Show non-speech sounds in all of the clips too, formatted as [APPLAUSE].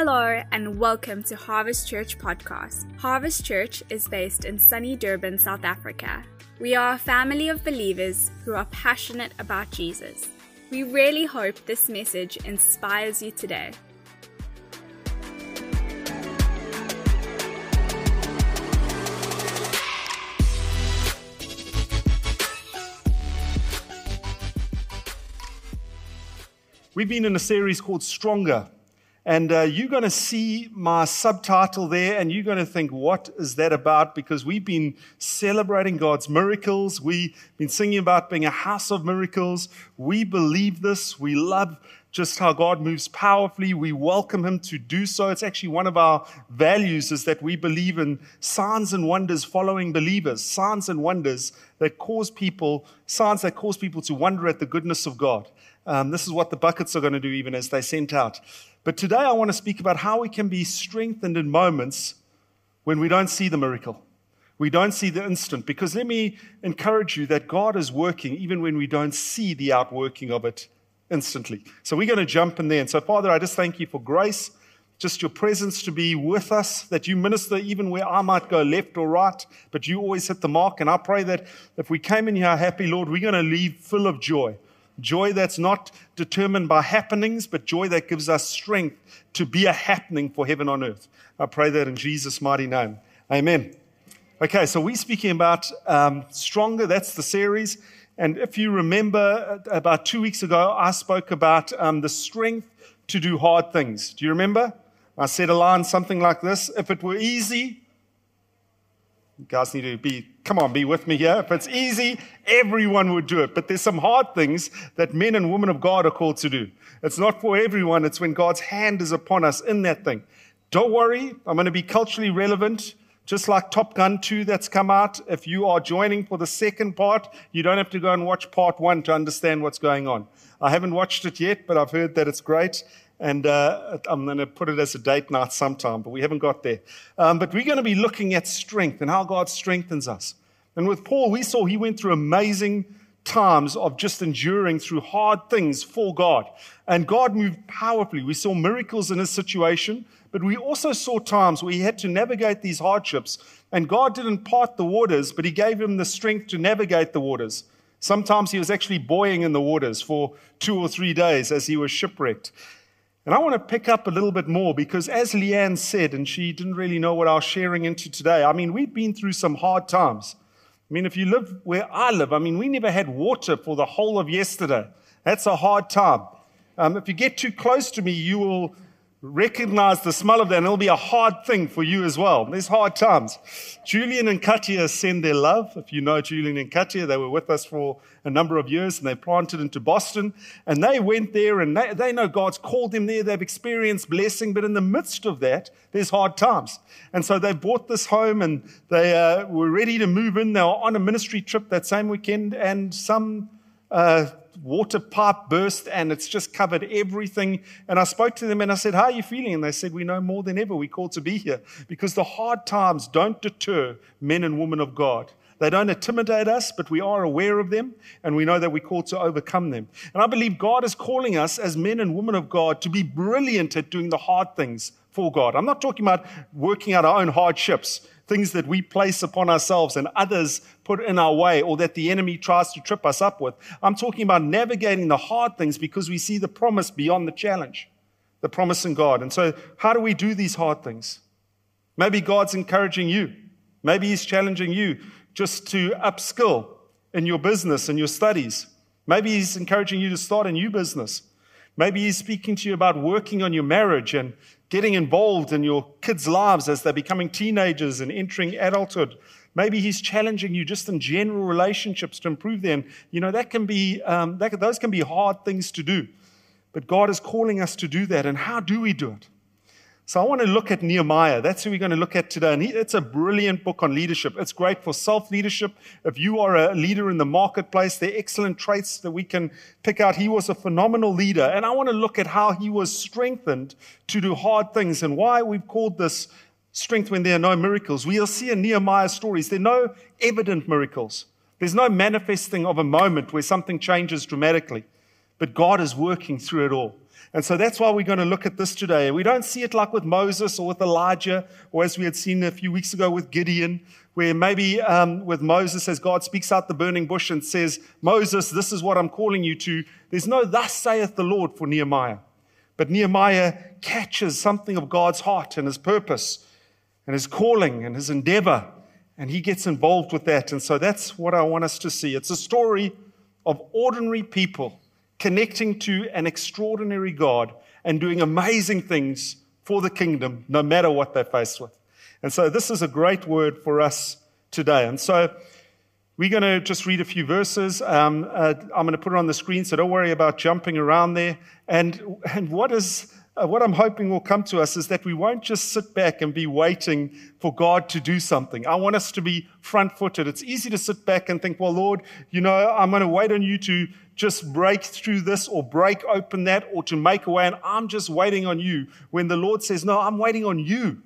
Hello and welcome to Harvest Church podcast. Harvest Church is based in sunny Durban, South Africa. We are a family of believers who are passionate about Jesus. We really hope this message inspires you today. We've been in a series called Stronger. And uh, you're going to see my subtitle there, and you're going to think, what is that about? Because we've been celebrating God's miracles. We've been singing about being a house of miracles. We believe this. We love just how God moves powerfully. We welcome Him to do so. It's actually one of our values is that we believe in signs and wonders following believers, signs and wonders that cause people, signs that cause people to wonder at the goodness of God. Um, this is what the buckets are going to do, even as they sent out. But today I want to speak about how we can be strengthened in moments when we don't see the miracle. We don't see the instant. Because let me encourage you that God is working even when we don't see the outworking of it instantly. So we're going to jump in there. And so, Father, I just thank you for grace, just your presence to be with us, that you minister even where I might go left or right, but you always hit the mark. And I pray that if we came in here happy, Lord, we're going to leave full of joy Joy that's not determined by happenings, but joy that gives us strength to be a happening for heaven on earth. I pray that in Jesus' mighty name. Amen. Okay, so we're speaking about um, Stronger. That's the series. And if you remember, uh, about two weeks ago, I spoke about um, the strength to do hard things. Do you remember? I said a line something like this If it were easy, guys need to be, come on, be with me here. If it's easy, everyone would do it. But there's some hard things that men and women of God are called to do. It's not for everyone, it's when God's hand is upon us in that thing. Don't worry, I'm going to be culturally relevant. Just like Top Gun 2 that's come out, if you are joining for the second part, you don't have to go and watch part one to understand what's going on. I haven't watched it yet, but I've heard that it's great. And uh, I'm going to put it as a date night sometime, but we haven't got there. Um, but we're going to be looking at strength and how God strengthens us. And with Paul, we saw he went through amazing times of just enduring through hard things for God. And God moved powerfully. We saw miracles in his situation, but we also saw times where he had to navigate these hardships. And God didn't part the waters, but he gave him the strength to navigate the waters. Sometimes he was actually buoying in the waters for two or three days as he was shipwrecked. And I want to pick up a little bit more because, as Leanne said, and she didn't really know what I was sharing into today, I mean, we've been through some hard times. I mean, if you live where I live, I mean, we never had water for the whole of yesterday. That's a hard time. Um, if you get too close to me, you will recognize the smell of that, and it'll be a hard thing for you as well. There's hard times. Julian and Katia send their love. If you know Julian and Katia, they were with us for a number of years and they planted into Boston. And they went there and they, they know God's called them there. They've experienced blessing, but in the midst of that, there's hard times. And so they bought this home and they uh, were ready to move in. They were on a ministry trip that same weekend and some uh, water pipe burst and it's just covered everything. And I spoke to them and I said, How are you feeling? And they said, We know more than ever. We called to be here because the hard times don't deter men and women of God. They don't intimidate us, but we are aware of them and we know that we're called to overcome them. And I believe God is calling us as men and women of God to be brilliant at doing the hard things for God. I'm not talking about working out our own hardships things that we place upon ourselves and others put in our way or that the enemy tries to trip us up with. I'm talking about navigating the hard things because we see the promise beyond the challenge, the promise in God. And so, how do we do these hard things? Maybe God's encouraging you. Maybe He's challenging you just to upskill in your business and your studies. Maybe He's encouraging you to start a new business. Maybe He's speaking to you about working on your marriage and getting involved in your kids' lives as they're becoming teenagers and entering adulthood. Maybe he's challenging you just in general relationships to improve them. You know, that can be, um, that, those can be hard things to do. But God is calling us to do that. And how do we do it? So I want to look at Nehemiah. That's who we're going to look at today. And it's a brilliant book on leadership. It's great for self leadership. If you are a leader in the marketplace, there are excellent traits that we can pick out. He was a phenomenal leader. And I want to look at how he was strengthened to do hard things and why we've called this strength when there are no miracles. We'll see in Nehemiah's stories, there are no evident miracles. There's no manifesting of a moment where something changes dramatically. But God is working through it all. And so that's why we're going to look at this today. We don't see it like with Moses or with Elijah, or as we had seen a few weeks ago with Gideon, where maybe um, with Moses, as God speaks out the burning bush and says, Moses, this is what I'm calling you to. There's no thus saith the Lord for Nehemiah. But Nehemiah catches something of God's heart and his purpose and his calling and his endeavor, and he gets involved with that. And so that's what I want us to see. It's a story of ordinary people connecting to an extraordinary God and doing amazing things for the kingdom, no matter what they're faced with. And so this is a great word for us today. And so we're going to just read a few verses. Um, uh, I'm going to put it on the screen, so don't worry about jumping around there. And, and what is Uh, what I'm hoping will come to us is that we won't just sit back and be waiting for God to do something. I want us to be front footed. It's easy to sit back and think, well, Lord, you know, I'm going to wait on you to just break through this or break open that or to make a way. And I'm just waiting on you. When the Lord says, no, I'm waiting on you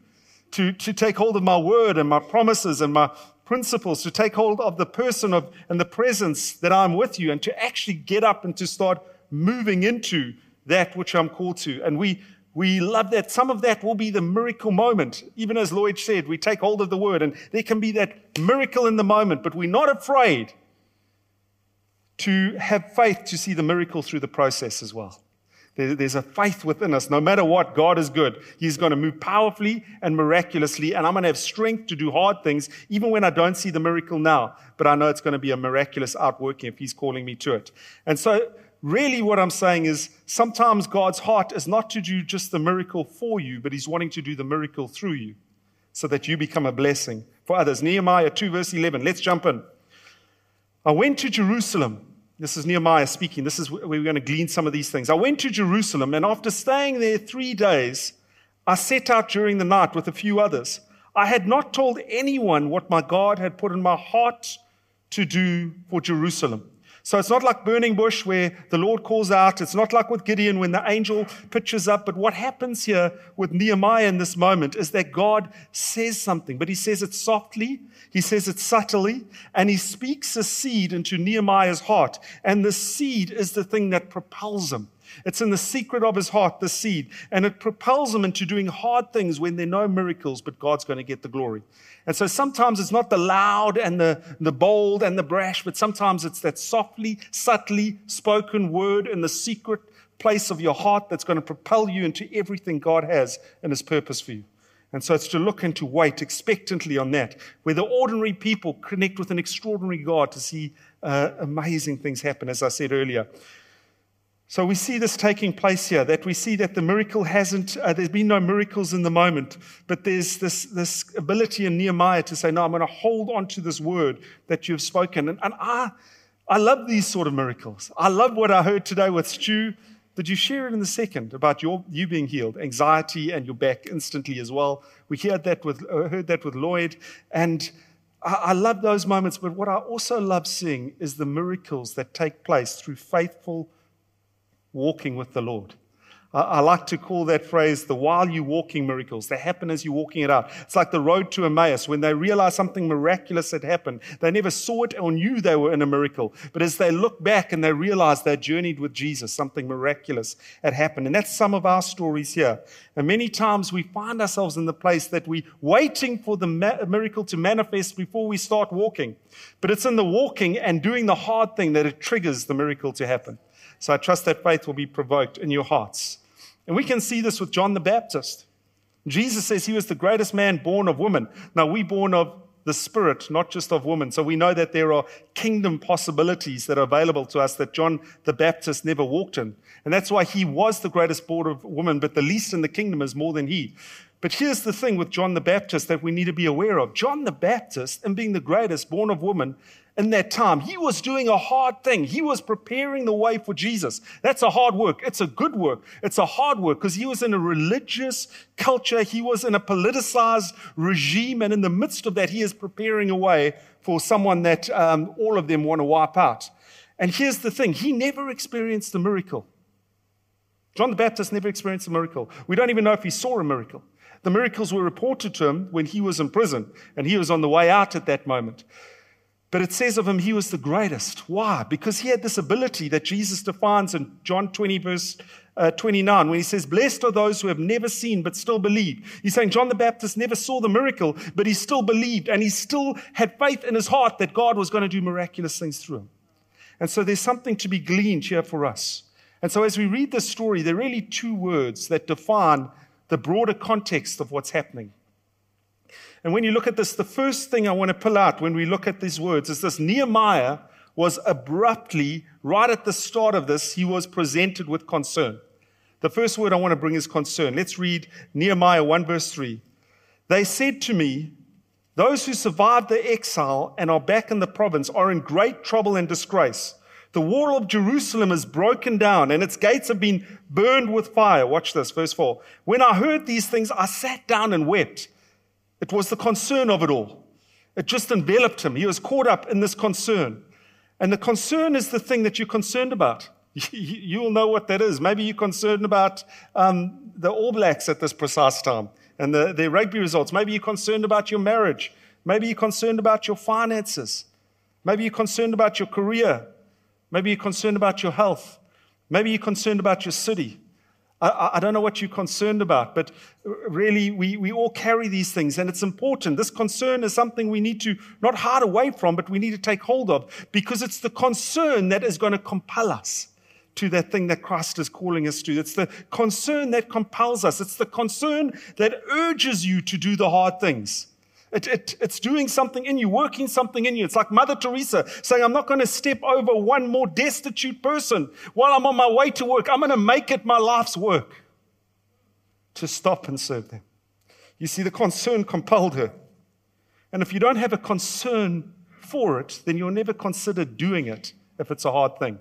to, to take hold of my word and my promises and my principles, to take hold of the person of and the presence that I'm with you and to actually get up and to start moving into that which I'm called to. And we, we love that. Some of that will be the miracle moment. Even as Lloyd said, we take hold of the word, and there can be that miracle in the moment, but we're not afraid to have faith to see the miracle through the process as well. There's a faith within us. No matter what, God is good. He's going to move powerfully and miraculously, and I'm going to have strength to do hard things, even when I don't see the miracle now. But I know it's going to be a miraculous outworking if He's calling me to it. And so Really, what I'm saying is sometimes God's heart is not to do just the miracle for you, but He's wanting to do the miracle through you so that you become a blessing for others. Nehemiah 2, verse 11. Let's jump in. I went to Jerusalem. This is Nehemiah speaking. This is where we're going to glean some of these things. I went to Jerusalem, and after staying there three days, I set out during the night with a few others. I had not told anyone what my God had put in my heart to do for Jerusalem. So it's not like burning bush where the Lord calls out. It's not like with Gideon when the angel pitches up. But what happens here with Nehemiah in this moment is that God says something, but he says it softly. He says it subtly and he speaks a seed into Nehemiah's heart. And the seed is the thing that propels him. It's in the secret of his heart, the seed, and it propels him into doing hard things when there are no miracles, but God's going to get the glory. And so sometimes it's not the loud and the, the bold and the brash, but sometimes it's that softly, subtly spoken word in the secret place of your heart that's going to propel you into everything God has and his purpose for you. And so it's to look and to wait expectantly on that, where the ordinary people connect with an extraordinary God to see uh, amazing things happen, as I said earlier. So we see this taking place here, that we see that the miracle hasn't, uh, there's been no miracles in the moment, but there's this, this ability in Nehemiah to say, no, I'm going to hold on to this word that you've spoken. And, and I, I love these sort of miracles. I love what I heard today with Stu. Did you share it in the second about your, you being healed, anxiety and your back instantly as well? We heard that with, uh, heard that with Lloyd. And I, I love those moments, but what I also love seeing is the miracles that take place through faithful walking with the Lord. I like to call that phrase the while you walking miracles. They happen as you're walking it out. It's like the road to Emmaus. When they realize something miraculous had happened, they never saw it or knew they were in a miracle. But as they look back and they realize they journeyed with Jesus, something miraculous had happened. And that's some of our stories here. And many times we find ourselves in the place that we're waiting for the miracle to manifest before we start walking. But it's in the walking and doing the hard thing that it triggers the miracle to happen. So I trust that faith will be provoked in your hearts. And we can see this with John the Baptist. Jesus says he was the greatest man born of woman. Now, we born of the Spirit, not just of woman. So we know that there are kingdom possibilities that are available to us that John the Baptist never walked in. And that's why he was the greatest born of woman, but the least in the kingdom is more than he. But here's the thing with John the Baptist that we need to be aware of. John the Baptist, in being the greatest born of woman, in that time. He was doing a hard thing. He was preparing the way for Jesus. That's a hard work. It's a good work. It's a hard work because he was in a religious culture. He was in a politicized regime. And in the midst of that, he is preparing a way for someone that um, all of them want to wipe out. And here's the thing he never experienced a miracle. John the Baptist never experienced a miracle. We don't even know if he saw a miracle. The miracles were reported to him when he was in prison and he was on the way out at that moment. But it says of him, he was the greatest. Why? Because he had this ability that Jesus defines in John 20, verse uh, 29, when he says, Blessed are those who have never seen but still believe. He's saying John the Baptist never saw the miracle, but he still believed and he still had faith in his heart that God was going to do miraculous things through him. And so there's something to be gleaned here for us. And so as we read this story, there are really two words that define the broader context of what's happening. And when you look at this, the first thing I want to pull out when we look at these words is this Nehemiah was abruptly, right at the start of this, he was presented with concern. The first word I want to bring is concern. Let's read Nehemiah 1, verse 3. They said to me, Those who survived the exile and are back in the province are in great trouble and disgrace. The wall of Jerusalem is broken down and its gates have been burned with fire. Watch this, verse 4. When I heard these things, I sat down and wept. It was the concern of it all. It just enveloped him. He was caught up in this concern. And the concern is the thing that you're concerned about. [LAUGHS] You'll know what that is. Maybe you're concerned about um, the All Blacks at this precise time and the, their rugby results. Maybe you're concerned about your marriage. Maybe you're concerned about your finances. Maybe you're concerned about your career. Maybe you're concerned about your health. Maybe you're concerned about your city. I, I, don't know what you're concerned about, but really, we, we all carry these things, and it's important. This concern is something we need to not hide away from, but we need to take hold of because it's the concern that is going to compel us to that thing that Christ is calling us to. It's the concern that compels us, it's the concern that urges you to do the hard things. It, it, it's doing something in you, working something in you. It's like Mother Teresa saying, I'm not going to step over one more destitute person while I'm on my way to work. I'm going to make it my life's work to stop and serve them. You see, the concern compelled her. And if you don't have a concern for it, then you'll never consider doing it if it's a hard thing.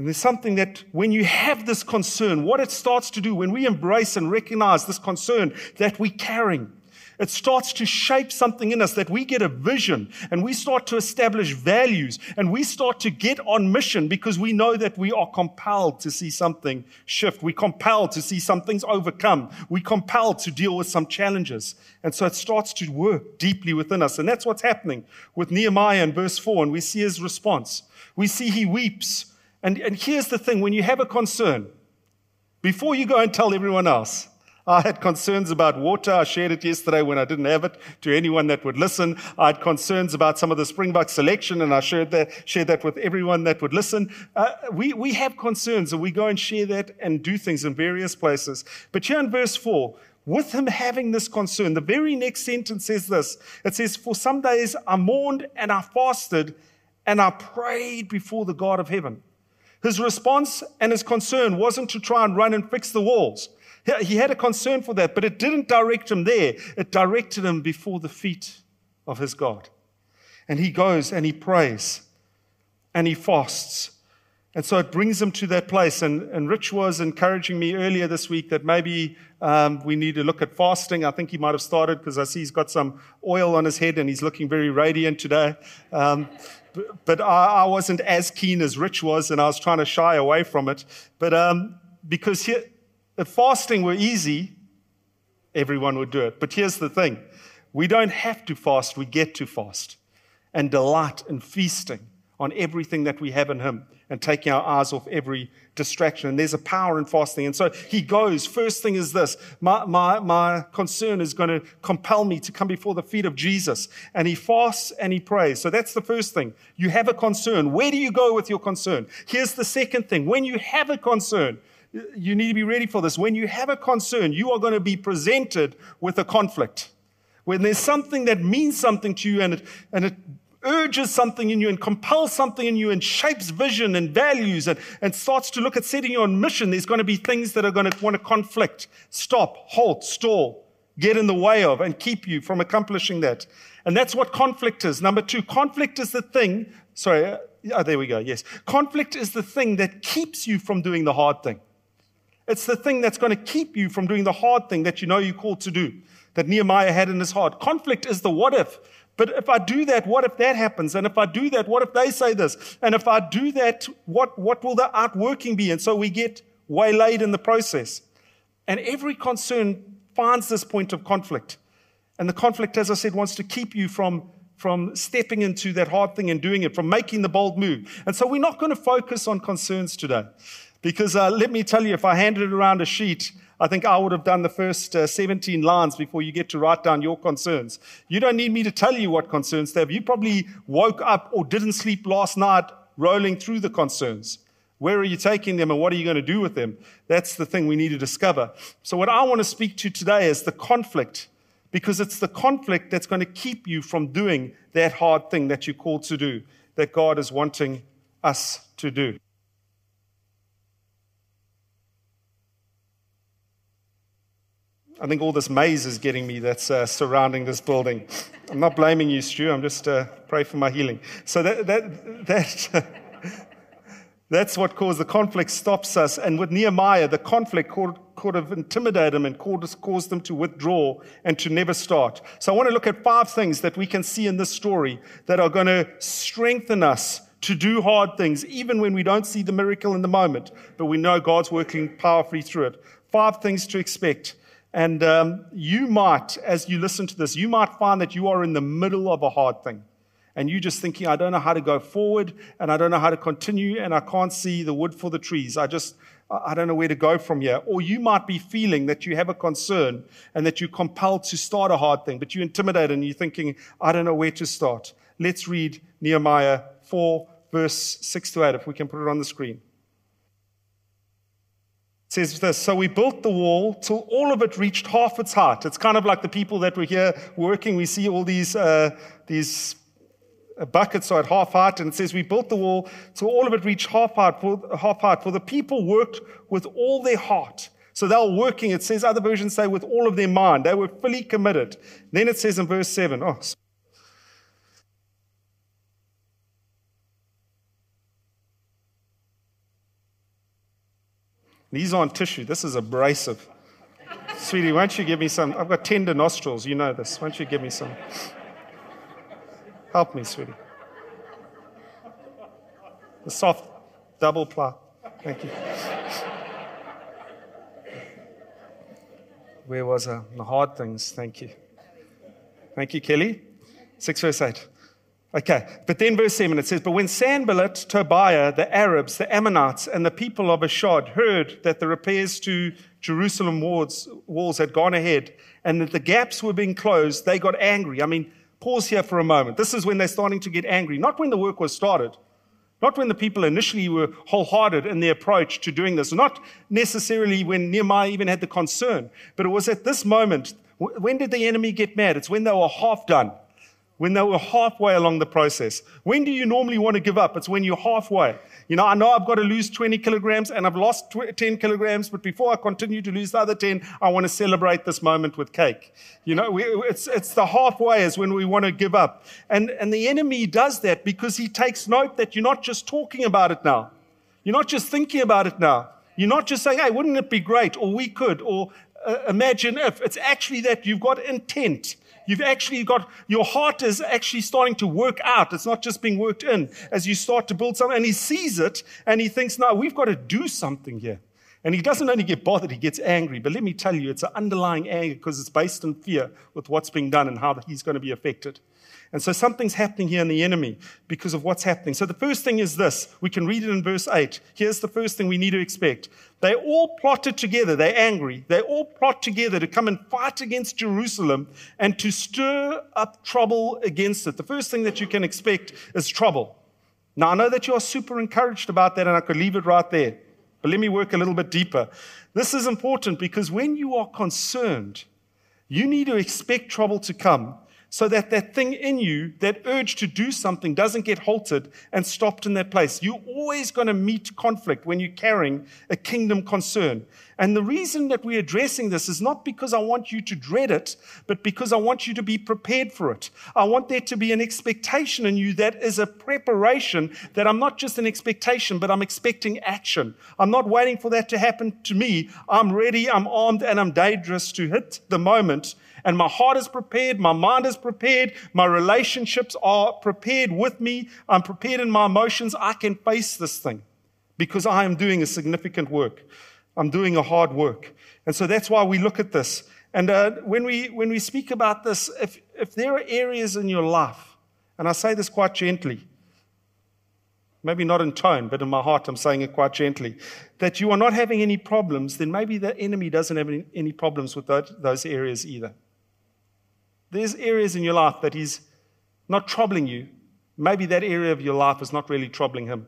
And there's something that when you have this concern, what it starts to do when we embrace and recognize this concern that we're carrying, it starts to shape something in us that we get a vision and we start to establish values and we start to get on mission because we know that we are compelled to see something shift. We're compelled to see some things overcome. We're compelled to deal with some challenges. And so it starts to work deeply within us. And that's what's happening with Nehemiah in verse 4. And we see his response. We see he weeps and, and here's the thing when you have a concern, before you go and tell everyone else, I had concerns about water. I shared it yesterday when I didn't have it to anyone that would listen. I had concerns about some of the Springbok selection, and I shared that, shared that with everyone that would listen. Uh, we, we have concerns, and we go and share that and do things in various places. But here in verse 4, with him having this concern, the very next sentence says this it says, For some days I mourned and I fasted and I prayed before the God of heaven. His response and his concern wasn't to try and run and fix the walls. He had a concern for that, but it didn't direct him there. It directed him before the feet of his God. And he goes and he prays and he fasts. And so it brings him to that place. And, and Rich was encouraging me earlier this week that maybe um, we need to look at fasting. I think he might have started because I see he's got some oil on his head and he's looking very radiant today. Um, but I, I, wasn't as keen as Rich was, and I was trying to shy away from it. But um, because here, if fasting were easy, everyone would do it. But here's the thing we don't have to fast, we get to fast and delight in feasting on everything that we have in Him and taking our eyes off every distraction. And there's a power in fasting. And so he goes. First thing is this my, my, my concern is going to compel me to come before the feet of Jesus. And he fasts and he prays. So that's the first thing. You have a concern. Where do you go with your concern? Here's the second thing. When you have a concern, you need to be ready for this. When you have a concern, you are going to be presented with a conflict. When there's something that means something to you and it, and it urges something in you and compels something in you and shapes vision and values and, and starts to look at setting you on mission, there's going to be things that are going to want to conflict, stop, halt, stall, get in the way of, and keep you from accomplishing that. And that's what conflict is. Number two, conflict is the thing, sorry, uh, oh, there we go, yes. Conflict is the thing that keeps you from doing the hard thing. It's the thing that's going to keep you from doing the hard thing that you know you're called to do, that Nehemiah had in his heart. Conflict is the what if. But if I do that, what if that happens? And if I do that, what if they say this? And if I do that, what, what will the outworking be? And so we get waylaid in the process. And every concern finds this point of conflict. And the conflict, as I said, wants to keep you from, from stepping into that hard thing and doing it, from making the bold move. And so we're not going to focus on concerns today. Because uh, let me tell you, if I handed around a sheet, I think I would have done the first uh, 17 lines before you get to write down your concerns. You don't need me to tell you what concerns they have. You probably woke up or didn't sleep last night rolling through the concerns. Where are you taking them and what are you going to do with them? That's the thing we need to discover. So, what I want to speak to today is the conflict, because it's the conflict that's going to keep you from doing that hard thing that you're called to do, that God is wanting us to do. I think all this maze is getting me that's uh, surrounding this building. I'm not blaming you, Stu. I'm just uh, pray for my healing. So that that that [LAUGHS] that's what caused the conflict. Stops us. And with Nehemiah, the conflict could could have intimidated him and caused, caused them to withdraw and to never start. So I want to look at five things that we can see in this story that are going to strengthen us to do hard things, even when we don't see the miracle in the moment, but we know God's working powerfully through it. Five things to expect. And um, you might, as you listen to this, you might find that you are in the middle of a hard thing. And you're just thinking, I don't know how to go forward and I don't know how to continue and I can't see the wood for the trees. I just, I don't know where to go from here. Or you might be feeling that you have a concern and that you're compelled to start a hard thing, but you're intimidated and you're thinking, I don't know where to start. Let's read Nehemiah 4, verse 6 to 8, if we can put it on the screen says this So we built the wall till all of it reached half its height. It's kind of like the people that were here working. We see all these, uh, these uh, buckets are at half height, and it says we built the wall till all of it reached half height. For, half height. For the people worked with all their heart. So they were working, it says, other versions say, with all of their mind. They were fully committed. Then it says in verse 7, oh, These aren't tissue. This is abrasive. Sweetie, why don't you give me some? I've got tender nostrils. You know this. Why don't you give me some? Help me, sweetie. The soft double ply. Thank you. Where was I? The hard things. Thank you. Thank you, Kelly. 6 verse 8. Okay, but then verse 7 it says, But when Sanballat, Tobiah, the Arabs, the Ammonites, and the people of Ashdod heard that the repairs to Jerusalem walls, walls had gone ahead and that the gaps were being closed, they got angry. I mean, pause here for a moment. This is when they're starting to get angry, not when the work was started, not when the people initially were wholehearted in their approach to doing this, not necessarily when Nehemiah even had the concern, but it was at this moment. When did the enemy get mad? It's when they were half done when they were halfway along the process. When do you normally want to give up? It's when you're halfway. You know, I know I've got to lose 20 kilograms and I've lost 10 kilograms, but before I continue to lose the other 10, I want to celebrate this moment with cake. You know, we, it's, it's the halfway is when we want to give up. And, and the enemy does that because he takes note that you're not just talking about it now. You're not just thinking about it now. You're not just saying, hey, wouldn't it be great? Or we could. Or uh, imagine if. It's actually that you've got intent. You've actually got, your heart is actually starting to work out. It's not just being worked in as you start to build something. And he sees it and he thinks, no, we've got to do something here. And he doesn't only get bothered, he gets angry. But let me tell you, it's an underlying anger because it's based in fear with what's being done and how he's going to be affected. And so something's happening here in the enemy because of what's happening. So the first thing is this. We can read it in verse 8. Here's the first thing we need to expect. They all plotted together. They're angry. They all plot together to come and fight against Jerusalem and to stir up trouble against it. The first thing that you can expect is trouble. Now, I know that you are super encouraged about that, and I could leave it right there. But let me work a little bit deeper. This is important because when you are concerned, you need to expect trouble to come so that that thing in you, that urge to do something, doesn't get halted and stopped in that place. You're always going to meet conflict when you're carrying a kingdom concern. And the reason that we're addressing this is not because I want you to dread it, but because I want you to be prepared for it. I want there to be an expectation in you that is a preparation that I'm not just an expectation, but I'm expecting action. I'm not waiting for that to happen to me. I'm ready, I'm armed, and I'm dangerous to hit the moment and my heart is prepared, my mind is prepared, my relationships are prepared with me, I'm prepared in my emotions, I can face this thing because I am doing a significant work. I'm doing a hard work. And so that's why we look at this. And uh, when, we, when we speak about this, if, if there are areas in your life and I say this quite gently, maybe not in tone, but in my heart, I'm saying it quite gently, that you are not having any problems, then maybe the enemy doesn't have any, any problems with those areas either. There's areas in your life that he's not troubling you. Maybe that area of your life is not really troubling him.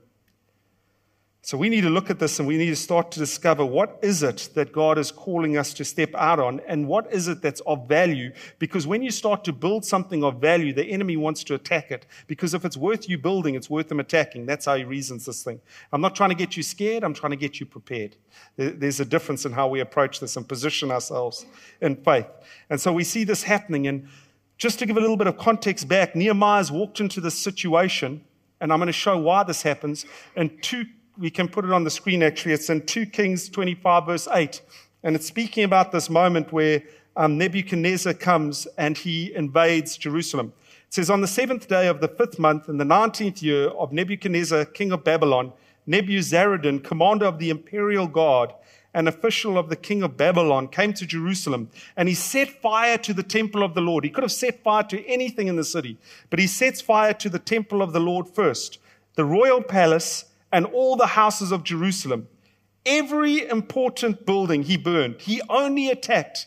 So we need to look at this and we need to start to discover what is it that God is calling us to step out on and what is it that's of value. Because when you start to build something of value, the enemy wants to attack it. Because if it's worth you building, it's worth them attacking. That's how he reasons this thing. I'm not trying to get you scared. I'm trying to get you prepared. There's a difference in how we approach this and position ourselves in faith. And so we see this happening. And just to give a little bit of context back, Nehemiah's walked into this situation and I'm going to show why this happens in two we can put it on the screen actually. It's in 2 Kings 25, verse 8. And it's speaking about this moment where um, Nebuchadnezzar comes and he invades Jerusalem. It says, On the seventh day of the fifth month, in the nineteenth year of Nebuchadnezzar, king of Babylon, Nebuzaradan, commander of the imperial guard, an official of the king of Babylon, came to Jerusalem and he set fire to the temple of the Lord. He could have set fire to anything in the city, but he sets fire to the temple of the Lord first, the royal palace and all the houses of Jerusalem. Every important building he burned. He only attacked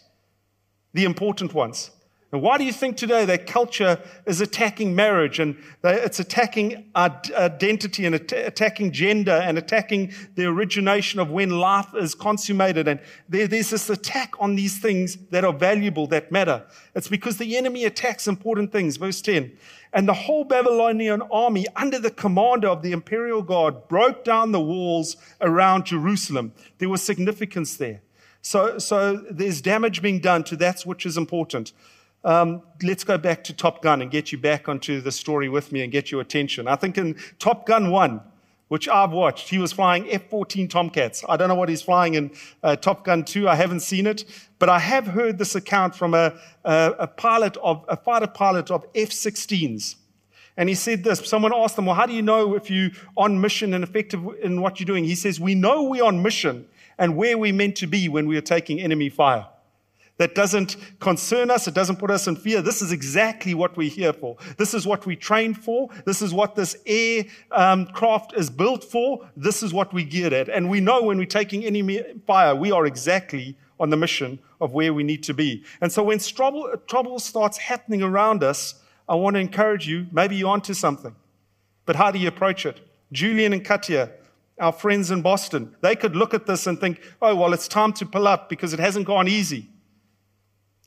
the important ones. And why do you think today that culture is attacking marriage and it's attacking identity and attacking gender and attacking the origination of when life is consummated? And there's this attack on these things that are valuable, that matter. It's because the enemy attacks important things. Verse 10. And the whole Babylonian army, under the commander of the imperial guard, broke down the walls around Jerusalem. There was significance there. So, so there's damage being done to that which is important. Um, let's go back to Top Gun and get you back onto the story with me and get your attention. I think in Top Gun 1, which I've watched, he was flying F 14 Tomcats. I don't know what he's flying in uh, Top Gun 2. I haven't seen it, but I have heard this account from a, a, a pilot of, a fighter pilot of F 16s. And he said this someone asked him, Well, how do you know if you're on mission and effective in what you're doing? He says, We know we're on mission and where we're meant to be when we are taking enemy fire that doesn't concern us. It doesn't put us in fear. This is exactly what we're here for. This is what we train for. This is what this aircraft um, is built for. This is what we geared at. And we know when we're taking enemy fire, we are exactly on the mission of where we need to be. And so when trouble, trouble starts happening around us, I want to encourage you, maybe you're onto something. But how do you approach it? Julian and Katia, our friends in Boston, they could look at this and think, oh, well, it's time to pull up because it hasn't gone easy.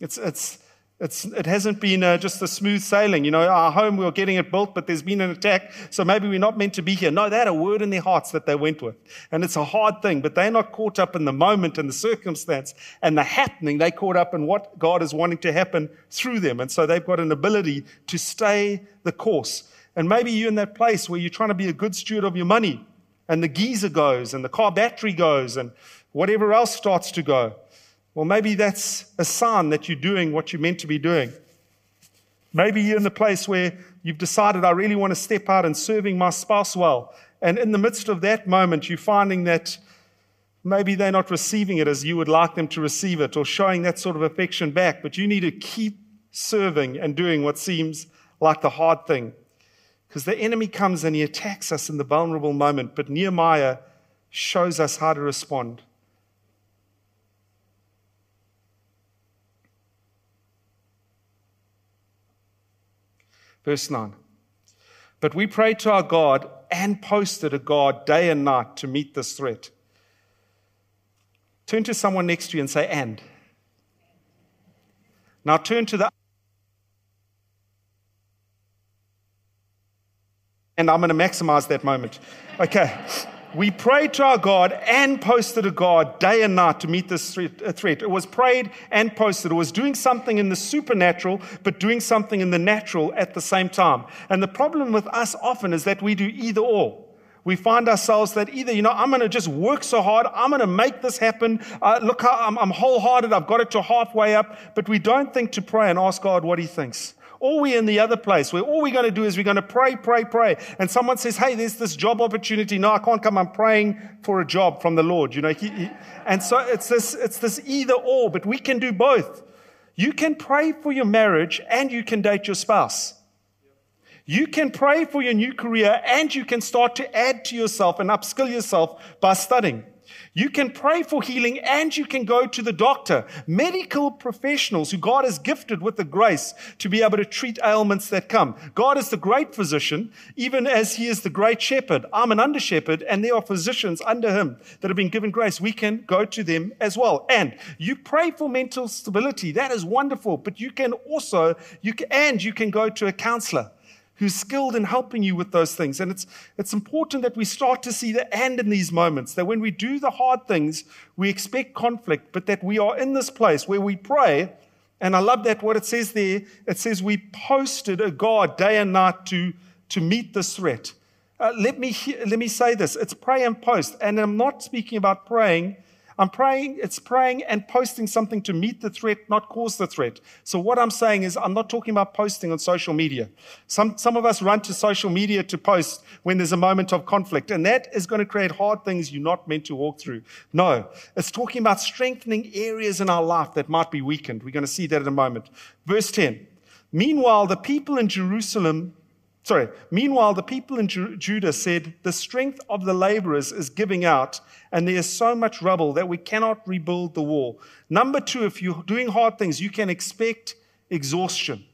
It's, it's, it's, it hasn't been uh, just a smooth sailing. You know, our home, we are getting it built, but there's been an attack, so maybe we're not meant to be here. No, they had a word in their hearts that they went with. And it's a hard thing, but they're not caught up in the moment and the circumstance and the happening. They caught up in what God is wanting to happen through them. And so they've got an ability to stay the course. And maybe you're in that place where you're trying to be a good steward of your money, and the geyser goes, and the car battery goes, and whatever else starts to go. Well, maybe that's a sign that you're doing what you're meant to be doing. Maybe you're in the place where you've decided, I really want to step out and serving my spouse well. And in the midst of that moment, you're finding that maybe they're not receiving it as you would like them to receive it or showing that sort of affection back. But you need to keep serving and doing what seems like the hard thing. Because the enemy comes and he attacks us in the vulnerable moment. But Nehemiah shows us how to respond. Verse 9. But we prayed to our God and posted a God day and night to meet this threat. Turn to someone next to you and say, and. Now turn to the. And I'm going to maximize that moment. Okay. We prayed to our God and posted a God day and night to meet this threat. It was prayed and posted. It was doing something in the supernatural, but doing something in the natural at the same time. And the problem with us often is that we do either or. We find ourselves that either, you know, I'm going to just work so hard, I'm going to make this happen. Uh, look, I'm, I'm wholehearted, I've got it to halfway up, but we don't think to pray and ask God what He thinks. Or we're in the other place where all we're going to do is we're going to pray, pray, pray. And someone says, Hey, there's this job opportunity. No, I can't come. I'm praying for a job from the Lord. You know, he, he, and so it's this, it's this either or, but we can do both. You can pray for your marriage and you can date your spouse. You can pray for your new career and you can start to add to yourself and upskill yourself by studying. You can pray for healing and you can go to the doctor. Medical professionals who God has gifted with the grace to be able to treat ailments that come. God is the great physician, even as he is the great shepherd. I'm an under shepherd and there are physicians under him that have been given grace. We can go to them as well. And you pray for mental stability. That is wonderful. But you can also, you can, and you can go to a counselor who's skilled in helping you with those things. And it's, it's important that we start to see the end in these moments, that when we do the hard things, we expect conflict, but that we are in this place where we pray. And I love that what it says there. It says we posted a guard day and night to, to meet this threat. Uh, let, me, let me say this. It's pray and post. And I'm not speaking about praying I'm praying, it's praying and posting something to meet the threat, not cause the threat. So what I'm saying is I'm not talking about posting on social media. Some, some of us run to social media to post when there's a moment of conflict, and that is going to create hard things you're not meant to walk through. No, it's talking about strengthening areas in our life that might be weakened. We're going to see that in a moment. Verse 10. Meanwhile, the people in Jerusalem Sorry. Meanwhile, the people in Ju- Judah said, The strength of the laborers is giving out, and there is so much rubble that we cannot rebuild the wall. Number two, if you're doing hard things, you can expect exhaustion.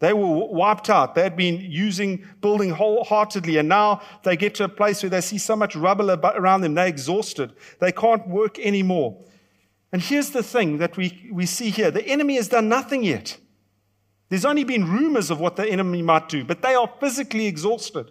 They were wiped out. They had been using, building wholeheartedly, and now they get to a place where they see so much rubble around them, they're exhausted. They can't work anymore. And here's the thing that we, we see here the enemy has done nothing yet. There's only been rumors of what the enemy might do, but they are physically exhausted.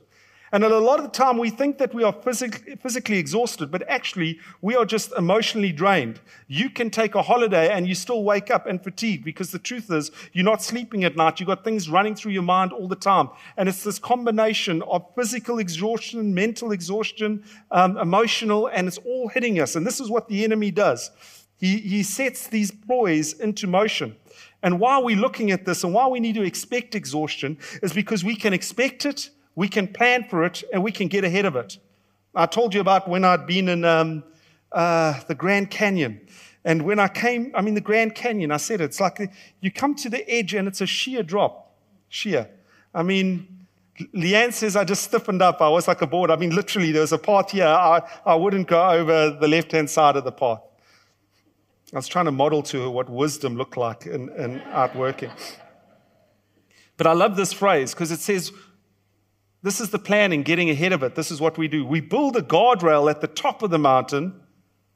And a lot of the time we think that we are physically, exhausted, but actually we are just emotionally drained. You can take a holiday and you still wake up and fatigued because the truth is you're not sleeping at night. You've got things running through your mind all the time. And it's this combination of physical exhaustion, mental exhaustion, um, emotional, and it's all hitting us. And this is what the enemy does. He, he sets these ploys into motion. And why we're looking at this and why we need to expect exhaustion is because we can expect it, we can plan for it, and we can get ahead of it. I told you about when I'd been in um, uh, the Grand Canyon. And when I came, I mean, the Grand Canyon, I said it's like you come to the edge and it's a sheer drop. Sheer. I mean, Leanne says I just stiffened up. I was like a board. I mean, literally, there was a part here. I, I wouldn't go over the left hand side of the path. I was trying to model to her what wisdom looked like in, in outworking. But I love this phrase because it says, this is the planning, getting ahead of it. This is what we do. We build a guardrail at the top of the mountain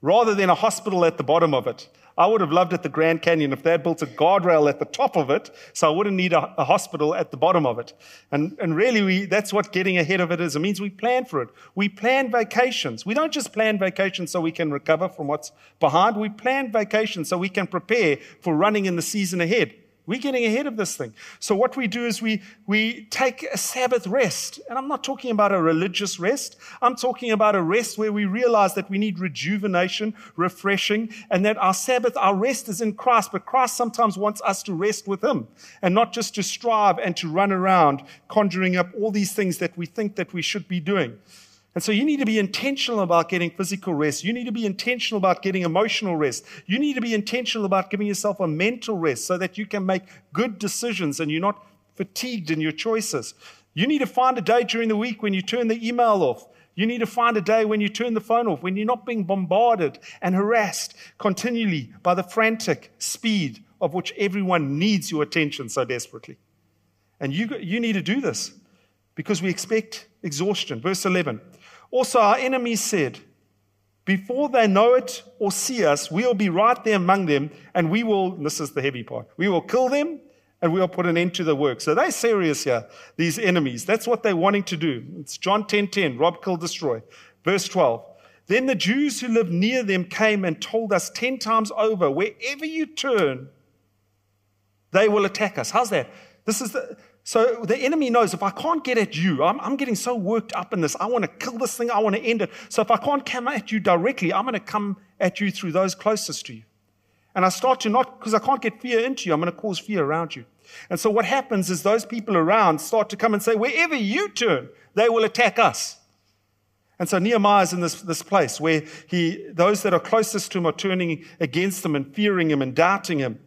rather than a hospital at the bottom of it. I would have loved at the Grand Canyon if they had built a guardrail at the top of it, so I wouldn't need a, a hospital at the bottom of it. And, and really, we, that's what getting ahead of it is. It means we plan for it. We plan vacations. We don't just plan vacations so we can recover from what's behind. We plan vacations so we can prepare for running in the season ahead. We're getting ahead of this thing. So what we do is we, we take a Sabbath rest. And I'm not talking about a religious rest. I'm talking about a rest where we realize that we need rejuvenation, refreshing, and that our Sabbath, our rest is in Christ. But Christ sometimes wants us to rest with Him and not just to strive and to run around conjuring up all these things that we think that we should be doing. And so you need to be intentional about getting physical rest. You need to be intentional about getting emotional rest. You need to be intentional about giving yourself a mental rest so that you can make good decisions and you're not fatigued in your choices. You need to find a day during the week when you turn the email off. You need to find a day when you turn the phone off, when you're not being bombarded and harassed continually by the frantic speed of which everyone needs your attention so desperately. And you, you need to do this because we expect exhaustion. Verse 11. Also, our enemies said, Before they know it or see us, we'll be right there among them, and we will, this is the heavy part, we will kill them and we'll put an end to the work. So they're serious here, these enemies. That's what they're wanting to do. It's John 10 10, rob, kill, destroy. Verse 12. Then the Jews who lived near them came and told us 10 times over, wherever you turn, they will attack us. How's that? This is the, so the enemy knows if I can't get at you, I'm, I'm, getting so worked up in this. I want to kill this thing. I want to end it. So if I can't come at you directly, I'm going to come at you through those closest to you. And I start to not, because I can't get fear into you, I'm going to cause fear around you. And so what happens is those people around start to come and say, wherever you turn, they will attack us. And so Nehemiah is in this, this place where he, those that are closest to him are turning against him and fearing him and doubting him.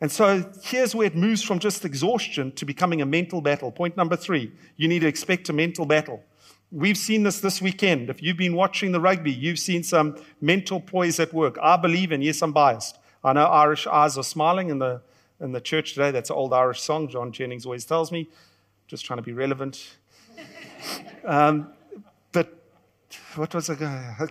And so here's where it moves from just exhaustion to becoming a mental battle. Point number three you need to expect a mental battle. We've seen this this weekend. If you've been watching the rugby, you've seen some mental poise at work. I believe, and yes, I'm biased. I know Irish eyes are smiling in the, in the church today. That's an old Irish song, John Jennings always tells me. Just trying to be relevant. [LAUGHS] um, what was it?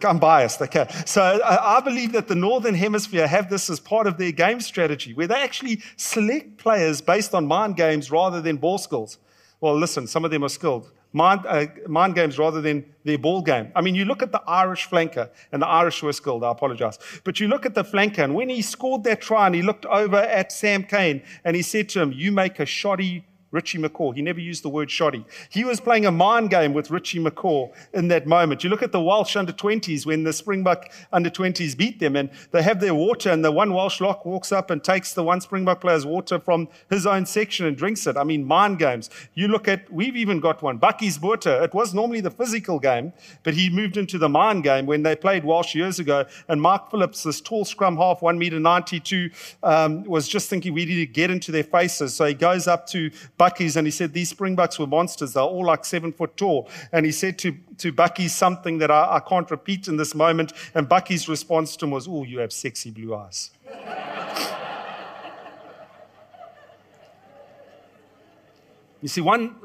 I'm biased. Okay. So I, I believe that the Northern Hemisphere have this as part of their game strategy, where they actually select players based on mind games rather than ball skills. Well, listen, some of them are skilled mind, uh, mind games rather than their ball game. I mean, you look at the Irish flanker, and the Irish were skilled, I apologize. But you look at the flanker, and when he scored that try, and he looked over at Sam Cane, and he said to him, You make a shoddy Richie McCaw. He never used the word shoddy. He was playing a mind game with Richie McCaw in that moment. You look at the Welsh under 20s when the Springbok under 20s beat them and they have their water and the one Welsh lock walks up and takes the one Springbok player's water from his own section and drinks it. I mean, mind games. You look at, we've even got one, Bakkies Botha. It was normally the physical game, but he moved into the mind game when they played Welsh years ago. And Mark Phillips, this tall scrum half, 1 meter 92, um, was just thinking we need to get into their faces. So he goes up to Bakkies and he said these Springboks were monsters. They're all like seven foot tall. And he said to, to Bakkies something that I, I can't repeat in this moment. And Bakkies response to him was, Oh, you have sexy blue eyes. [LAUGHS] you see, one,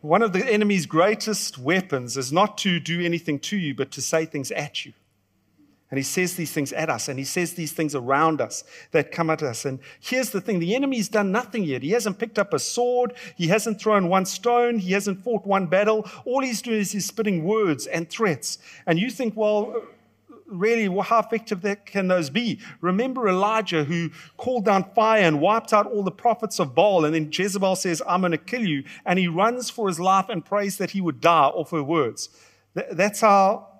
one of the enemy's greatest weapons is not to do anything to you, but to say things at you. And he says these things at us, and he says these things around us that come at us. And here's the thing the enemy's done nothing yet. He hasn't picked up a sword, he hasn't thrown one stone, he hasn't fought one battle. All he's doing is he's spitting words and threats. And you think, well, really, well, how effective that can those be? Remember Elijah who called down fire and wiped out all the prophets of Baal, and then Jezebel says, I'm going to kill you. And he runs for his life and prays that he would die off her words. That's how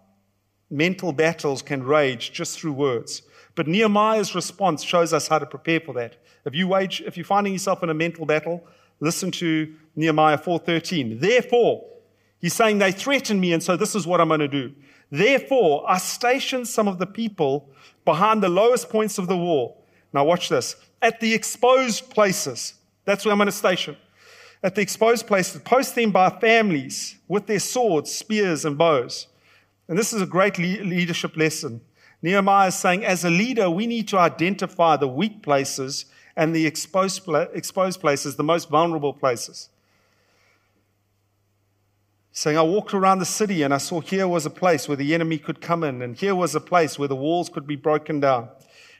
mental battles can rage just through words. But Nehemiah's response shows us how to prepare for that. If you wage, if you're finding yourself in a mental battle, listen to Nehemiah 4:13. Therefore, he's saying they threaten me, and so this is what I'm going to do. Therefore, I stationed some of the people behind the lowest points of the wall. Now watch this. At the exposed places. That's where I'm going to station. At the exposed places, post them by families with their swords, spears, and bows. And this is a great leadership lesson. Nehemiah is saying, as a leader, we need to identify the weak places and the exposed, exposed places, the most vulnerable places. saying, I walked around the city and I saw here was a place where the enemy could come in, and here was a place where the walls could be broken down.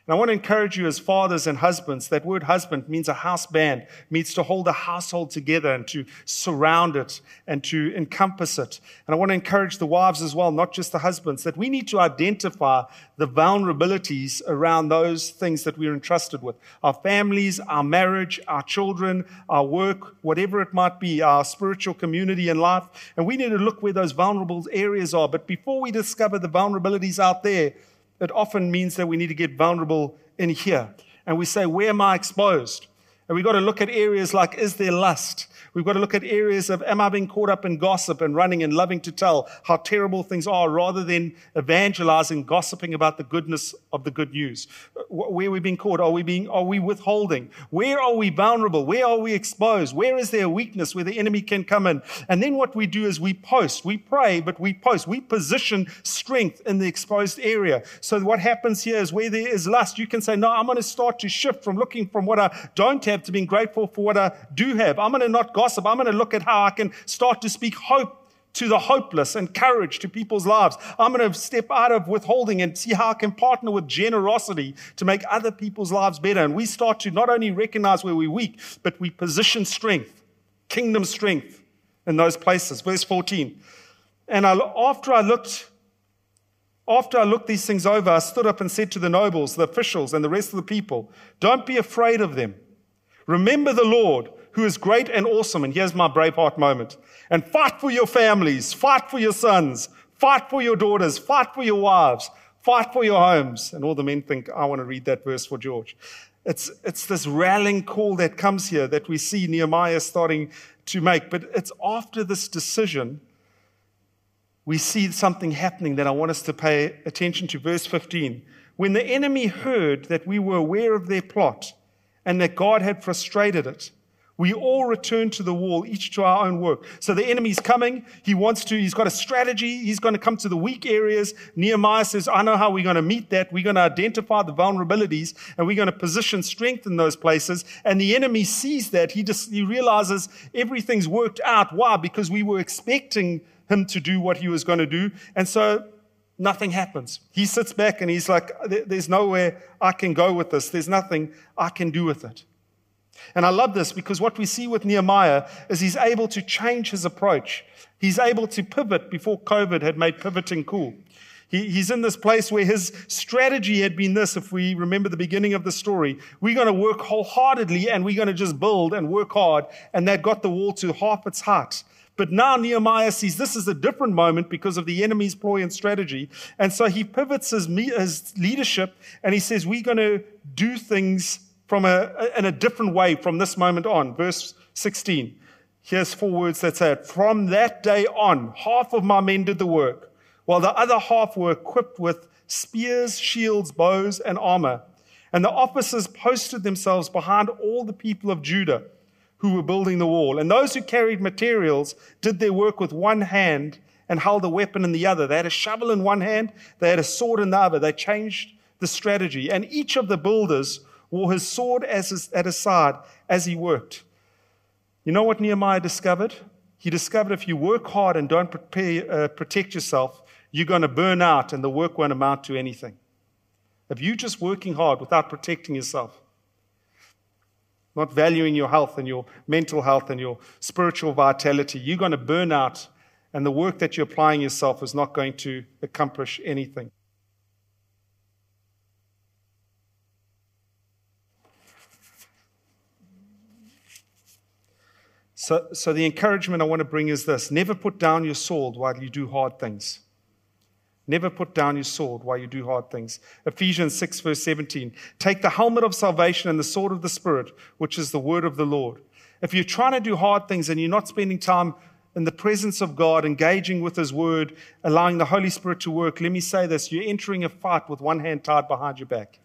And I want to encourage you as fathers and husbands, that word husband means a house band, means to hold a household together and to surround it and to encompass it. And I want to encourage the wives as well, not just the husbands, that we need to identify the vulnerabilities around those things that we're entrusted with. Our families, our marriage, our children, our work, whatever it might be, our spiritual community and life. And we need to look where those vulnerable areas are. But before we discover the vulnerabilities out there, it often means that we need to get vulnerable in here. And we say, where am I exposed? And we've got to look at areas like, is there lust? We've got to look at areas of, am I being caught up in gossip and running and loving to tell how terrible things are rather than evangelizing, gossiping about the goodness of the good news? Where are we being caught? Are we being, are we withholding? Where are we vulnerable? Where are we exposed? Where is there weakness where the enemy can come in? And then what we do is we post, we pray, but we post, we position strength in the exposed area. So what happens here is where there is lust, you can say, no, I'm going to start to shift from looking from what I don't have to being grateful for what I do have. I'm going to not gossip gossip. I'm going to look at how I can start to speak hope to the hopeless and courage to people's lives. I'm going to step out of withholding and see how I can partner with generosity to make other people's lives better. And we start to not only recognize where we're weak, but we position strength, kingdom strength in those places. Verse 14. And I, after I looked, after I looked these things over, I stood up and said to the nobles, the officials, and the rest of the people, Don't be afraid of them. Remember the Lord who is great and awesome. And here's my Braveheart moment. And fight for your families, fight for your sons, fight for your daughters, fight for your wives, fight for your homes. And all the men think, I want to read that verse for George. It's, it's this rallying call that comes here that we see Nehemiah starting to make. But it's after this decision, we see something happening that I want us to pay attention to. Verse 15. When the enemy heard that we were aware of their plot, and that God had frustrated it. We all return to the wall, each to our own work. So the enemy's coming. He wants to, he's got a strategy. He's going to come to the weak areas. Nehemiah says, I know how we're going to meet that. We're going to identify the vulnerabilities and we're going to position strength in those places. And the enemy sees that. He just, he realizes everything's worked out. Why? Because we were expecting him to do what he was going to do. And so nothing happens. He sits back and he's like, there's nowhere I can go with this. There's nothing I can do with it. And I love this because what we see with Nehemiah is he's able to change his approach. He's able to pivot before COVID had made pivoting cool. He, he's in this place where his strategy had been this. If we remember the beginning of the story, we're going to work wholeheartedly and we're going to just build and work hard. And that got the wall to half its height. But now Nehemiah sees this is a different moment because of the enemy's ploy and strategy. And so he pivots his, his leadership and he says, We're going to do things from a, in a different way from this moment on. Verse 16. Here's four words that say it. From that day on, half of my men did the work, while the other half were equipped with spears, shields, bows, and armor. And the officers posted themselves behind all the people of Judah who were building the wall. And those who carried materials did their work with one hand and held a weapon in the other. They had a shovel in one hand, they had a sword in the other. They changed the strategy. And each of the builders wore his sword his, at his side as he worked. You know what Nehemiah discovered? He discovered if you work hard and don't prepare, uh, protect yourself, you're going to burn out and the work won't amount to anything. If you're just working hard without protecting yourself, not valuing your health and your mental health and your spiritual vitality, you're going to burn out, and the work that you're applying yourself is not going to accomplish anything. So, so the encouragement I want to bring is this never put down your sword while you do hard things. Never put down your sword while you do hard things. Ephesians 6, verse 17. Take the helmet of salvation and the sword of the Spirit, which is the word of the Lord. If you're trying to do hard things and you're not spending time in the presence of God, engaging with His word, allowing the Holy Spirit to work, let me say this you're entering a fight with one hand tied behind your back.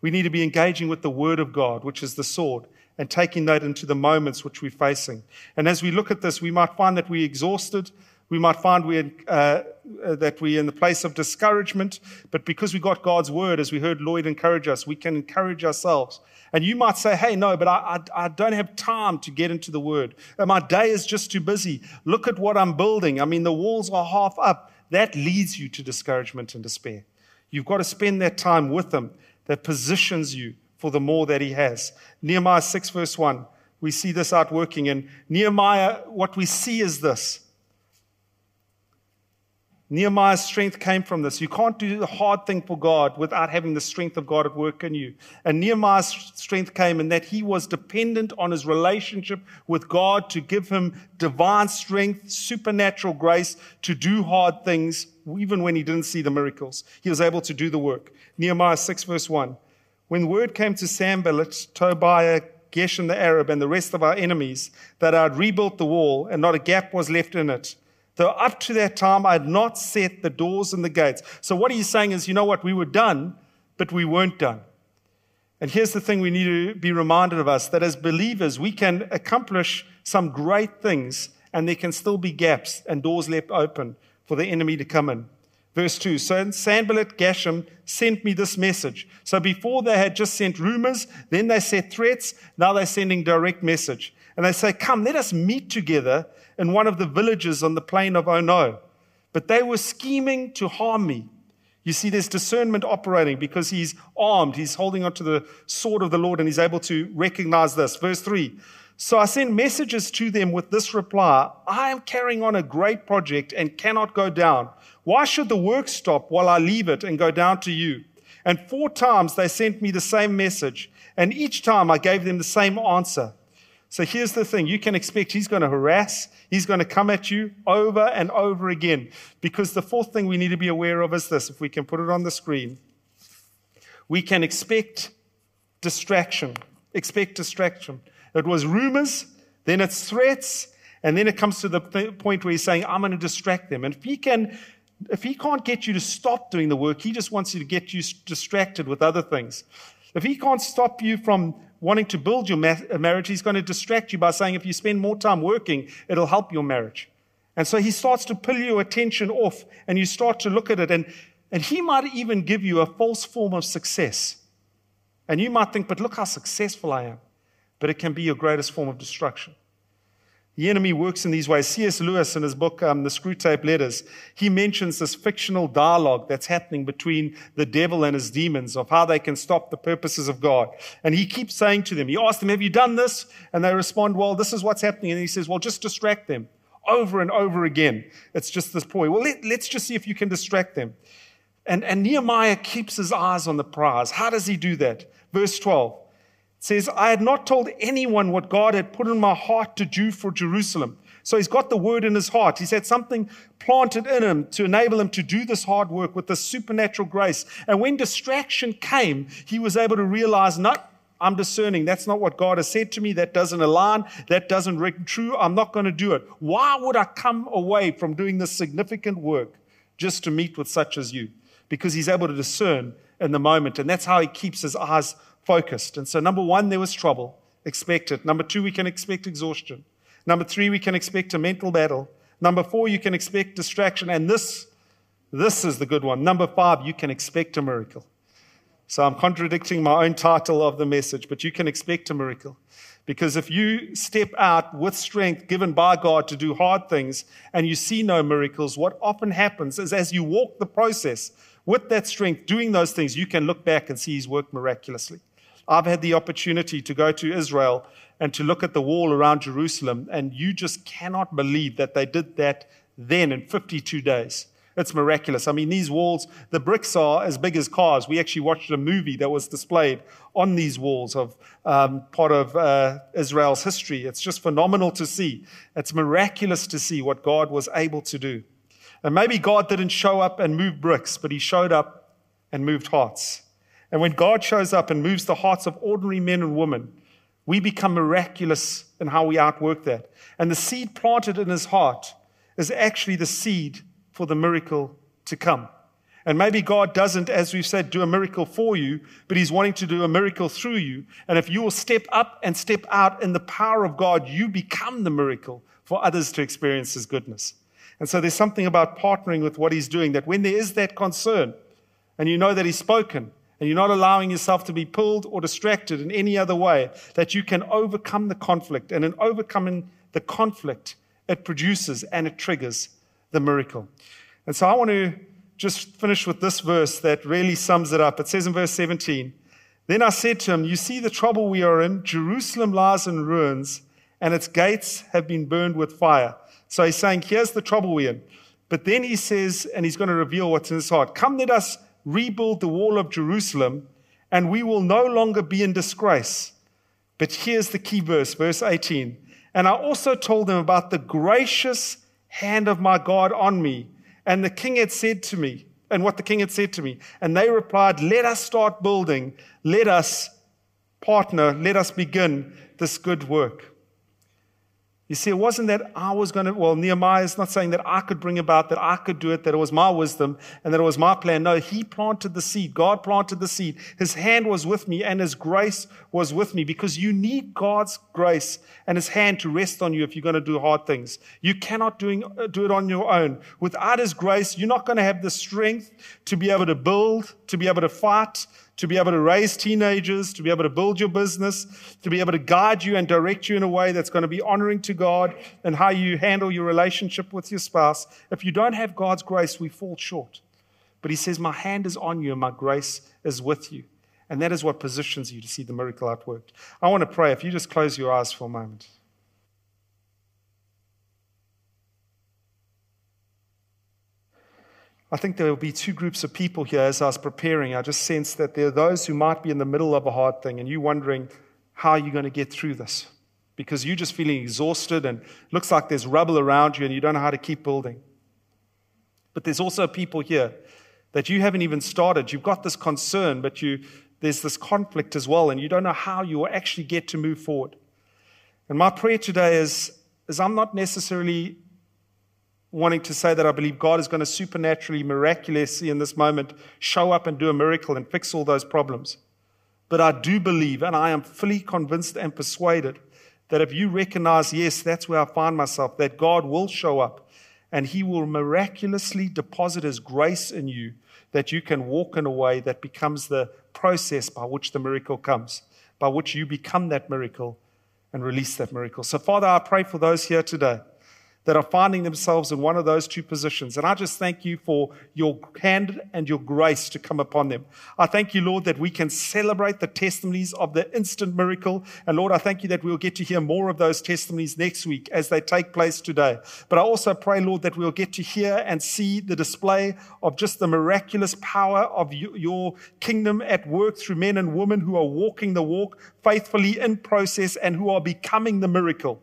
We need to be engaging with the word of God, which is the sword, and taking that into the moments which we're facing. And as we look at this, we might find that we're exhausted we might find we're, uh, Uh, that we're in the place of discouragement, but because we got God's word, as we heard Lloyd encourage us, we can encourage ourselves. And you might say, hey, no, but I, I, I don't have time to get into the word. Uh, my day is just too busy. Look at what I'm building. I mean, the walls are half up. That leads you to discouragement and despair. You've got to spend that time with Him that positions you for the more that He has. Nehemiah 6, verse 1, we see this out working. And Nehemiah, what we see is this Nehemiah's strength came from this. You can't do the hard thing for God without having the strength of God at work in you. And Nehemiah's strength came in that he was dependent on his relationship with God to give him divine strength, supernatural grace to do hard things, even when he didn't see the miracles. He was able to do the work. Nehemiah 6, verse 1. When word came to Sanballat, Tobiah, Geshem the Arab, and the rest of our enemies that I had rebuilt the wall and not a gap was left in it, Though up to that time I had not set the doors and the gates. So what he's saying is, you know what, we were done, but we weren't done. And here's the thing we need to be reminded of us that as believers, we can accomplish some great things and there can still be gaps and doors left open for the enemy to come in. Verse 2 So Sanballat Geshem sent me this message. So before they had just sent rumors, then they sent threats, now they're sending direct message. And they say, Come, let us meet together in one of the villages on the plain of Ono. But they were scheming to harm me. You see, there's discernment operating because he's armed. He's holding onto the sword of the Lord and he's able to recognize this. Verse 3 So I sent messages to them with this reply I am carrying on a great project and cannot go down. Why should the work stop while I leave it and go down to you? And four times they sent me the same message, and each time I gave them the same answer. So here's the thing you can expect he's going to harass, he's going to come at you over and over again. Because the fourth thing we need to be aware of is this if we can put it on the screen, we can expect distraction. Expect distraction. It was rumors, then it's threats, and then it comes to the point where he's saying, I'm going to distract them. And if he can if he can't get you to stop doing the work, he just wants you to get you distracted with other things. If he can't stop you from wanting to build your uh, marriage, he's going to distract you by saying if you spend more time working, it'll help your marriage. And so he starts to pull your attention off and you start to look at it. And, and he might even give you a false form of success. And you might think, but look how successful I am. But it can be your greatest form of destruction. The enemy works in these ways. C.S. Lewis, in his book, um, The Screwtape Letters, he mentions this fictional dialogue that's happening between the devil and his demons of how they can stop the purposes of God. And he keeps saying to them, he asks them, Have you done this? And they respond, Well, this is what's happening. And he says, Well, just distract them over and over again. It's just this ploy. Well, let, us just see if you can distract them. And, and Nehemiah keeps his eyes on the prize. How does he do that? Verse 12 says, I had not told anyone what God had put in my heart to do for Jerusalem. So he's got the word in his heart. He's had something planted in him to enable him to do this hard work with this supernatural grace. And when distraction came, he was able to realize, no, I'm discerning. That's not what God has said to me. That doesn't align. That doesn't ring true. I'm not going to do it. Why would I come away from doing this significant work just to meet with such as you? Because he's able to discern in the moment. And that's how he keeps his eyes focused. And so, number one, there was trouble. Expect it. Number two, we can expect exhaustion. Number three, we can expect a mental battle. Number four, you can expect distraction. And this, this is the good one. Number five, you can expect a miracle. So I'm contradicting my own title of the message, but you can expect a miracle. Because if you step out with strength given by God to do hard things and you see no miracles, what often happens is as you walk the process with that strength, doing those things, you can look back and see His work miraculously. I've had the opportunity to go to Israel and to look at the wall around Jerusalem, and you just cannot believe that they did that then in 52 days. It's miraculous. I mean, these walls, the bricks are as big as cars. We actually watched a movie that was displayed on these walls of um, part of uh, Israel's history. It's just phenomenal to see. It's miraculous to see what God was able to do. And maybe God didn't show up and move bricks, but He showed up and moved hearts. And when God shows up and moves the hearts of ordinary men and women, we become miraculous in how we outwork that. And the seed planted in his heart is actually the seed for the miracle to come. And maybe God doesn't, as we've said, do a miracle for you, but He's wanting to do a miracle through you. And if you will step up and step out in the power of God, you become the miracle for others to experience His goodness. And so there's something about partnering with what He's doing that when there is that concern, and you know that He's spoken, and you're not allowing yourself to be pulled or distracted in any other way, that you can overcome the conflict. And in overcoming the conflict, it produces and it triggers the miracle. And so I want to just finish with this verse that really sums it up. It says in verse 17, Then I said to him, You see the trouble we are in. Jerusalem lies in ruins, and its gates have been burned with fire. So he's saying, Here's the trouble we're in. But then he says, and he's going to reveal what's in his heart Come, let us rebuild the wall of Jerusalem, and we will no longer be in disgrace. But here's the key verse, verse 18. And I also told them about the gracious hand of my God on me. And the king had said to me, and what the king had said to me. And they replied, Let us start building. Let us partner. Let us begin this good work. You see, it wasn't that I was going to, well, Nehemiah is not saying that I could bring about, that I could do it, that it was my wisdom and that it was my plan. No, he planted the seed. God planted the seed. His hand was with me and his grace was with me because you need God's grace and his hand to rest on you if you're going to do hard things. You cannot doing, uh, do it on your own. Without his grace, you're not going to have the strength to be able to build, to be able to fight, to be able to raise teenagers, to be able to build your business, to be able to guide you and direct you in a way that's going to be honoring to God and how you handle your relationship with your spouse. If you don't have God's grace, we fall short. But He says, My hand is on you and my grace is with you. And that is what positions you to see the miracle outworked. I want to pray. If you just close your eyes for a moment. I think there will be two groups of people here as I was preparing. I just sense that there are those who might be in the middle of a hard thing and you wondering how you're you going to get through this because you're just feeling exhausted and looks like there's rubble around you and you don't know how to keep building. But there's also people here that you haven't even started. You've got this concern, but you, there's this conflict as well, and you don't know how you will actually get to move forward. And my prayer today is, is I'm not necessarily wanting to say that I believe God is going to supernaturally, miraculously in this moment show up and do a miracle and fix all those problems. But I do believe, and I am fully convinced and persuaded, that if you recognize, yes, that's where I find myself, that God will show up and He will miraculously deposit His grace in you that you can walk in a way that becomes the process by which the miracle comes, by which you become that miracle and release that miracle. So, Father, I pray for those here today that are finding themselves in one of those two positions. And I just thank you for your hand and your grace to come upon them. I thank you, Lord, that we can celebrate the testimonies of the instant miracle. And Lord, I thank you that we'll get to hear more of those testimonies next week as they take place today. But I also pray, Lord, that we'll get to hear and see the display of just the miraculous power of your kingdom at work through men and women who are walking the walk faithfully in process and who are becoming the miracle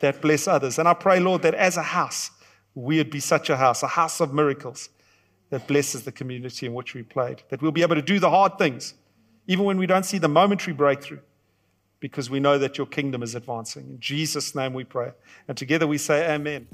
that bless others. And I pray, Lord, that as a house, we would be such a house, a house of miracles that blesses the community in which we played. That we'll be able to do the hard things, even when we don't see the momentary breakthrough, because we know that your kingdom is advancing. In Jesus' name we pray. And together we say, Amen.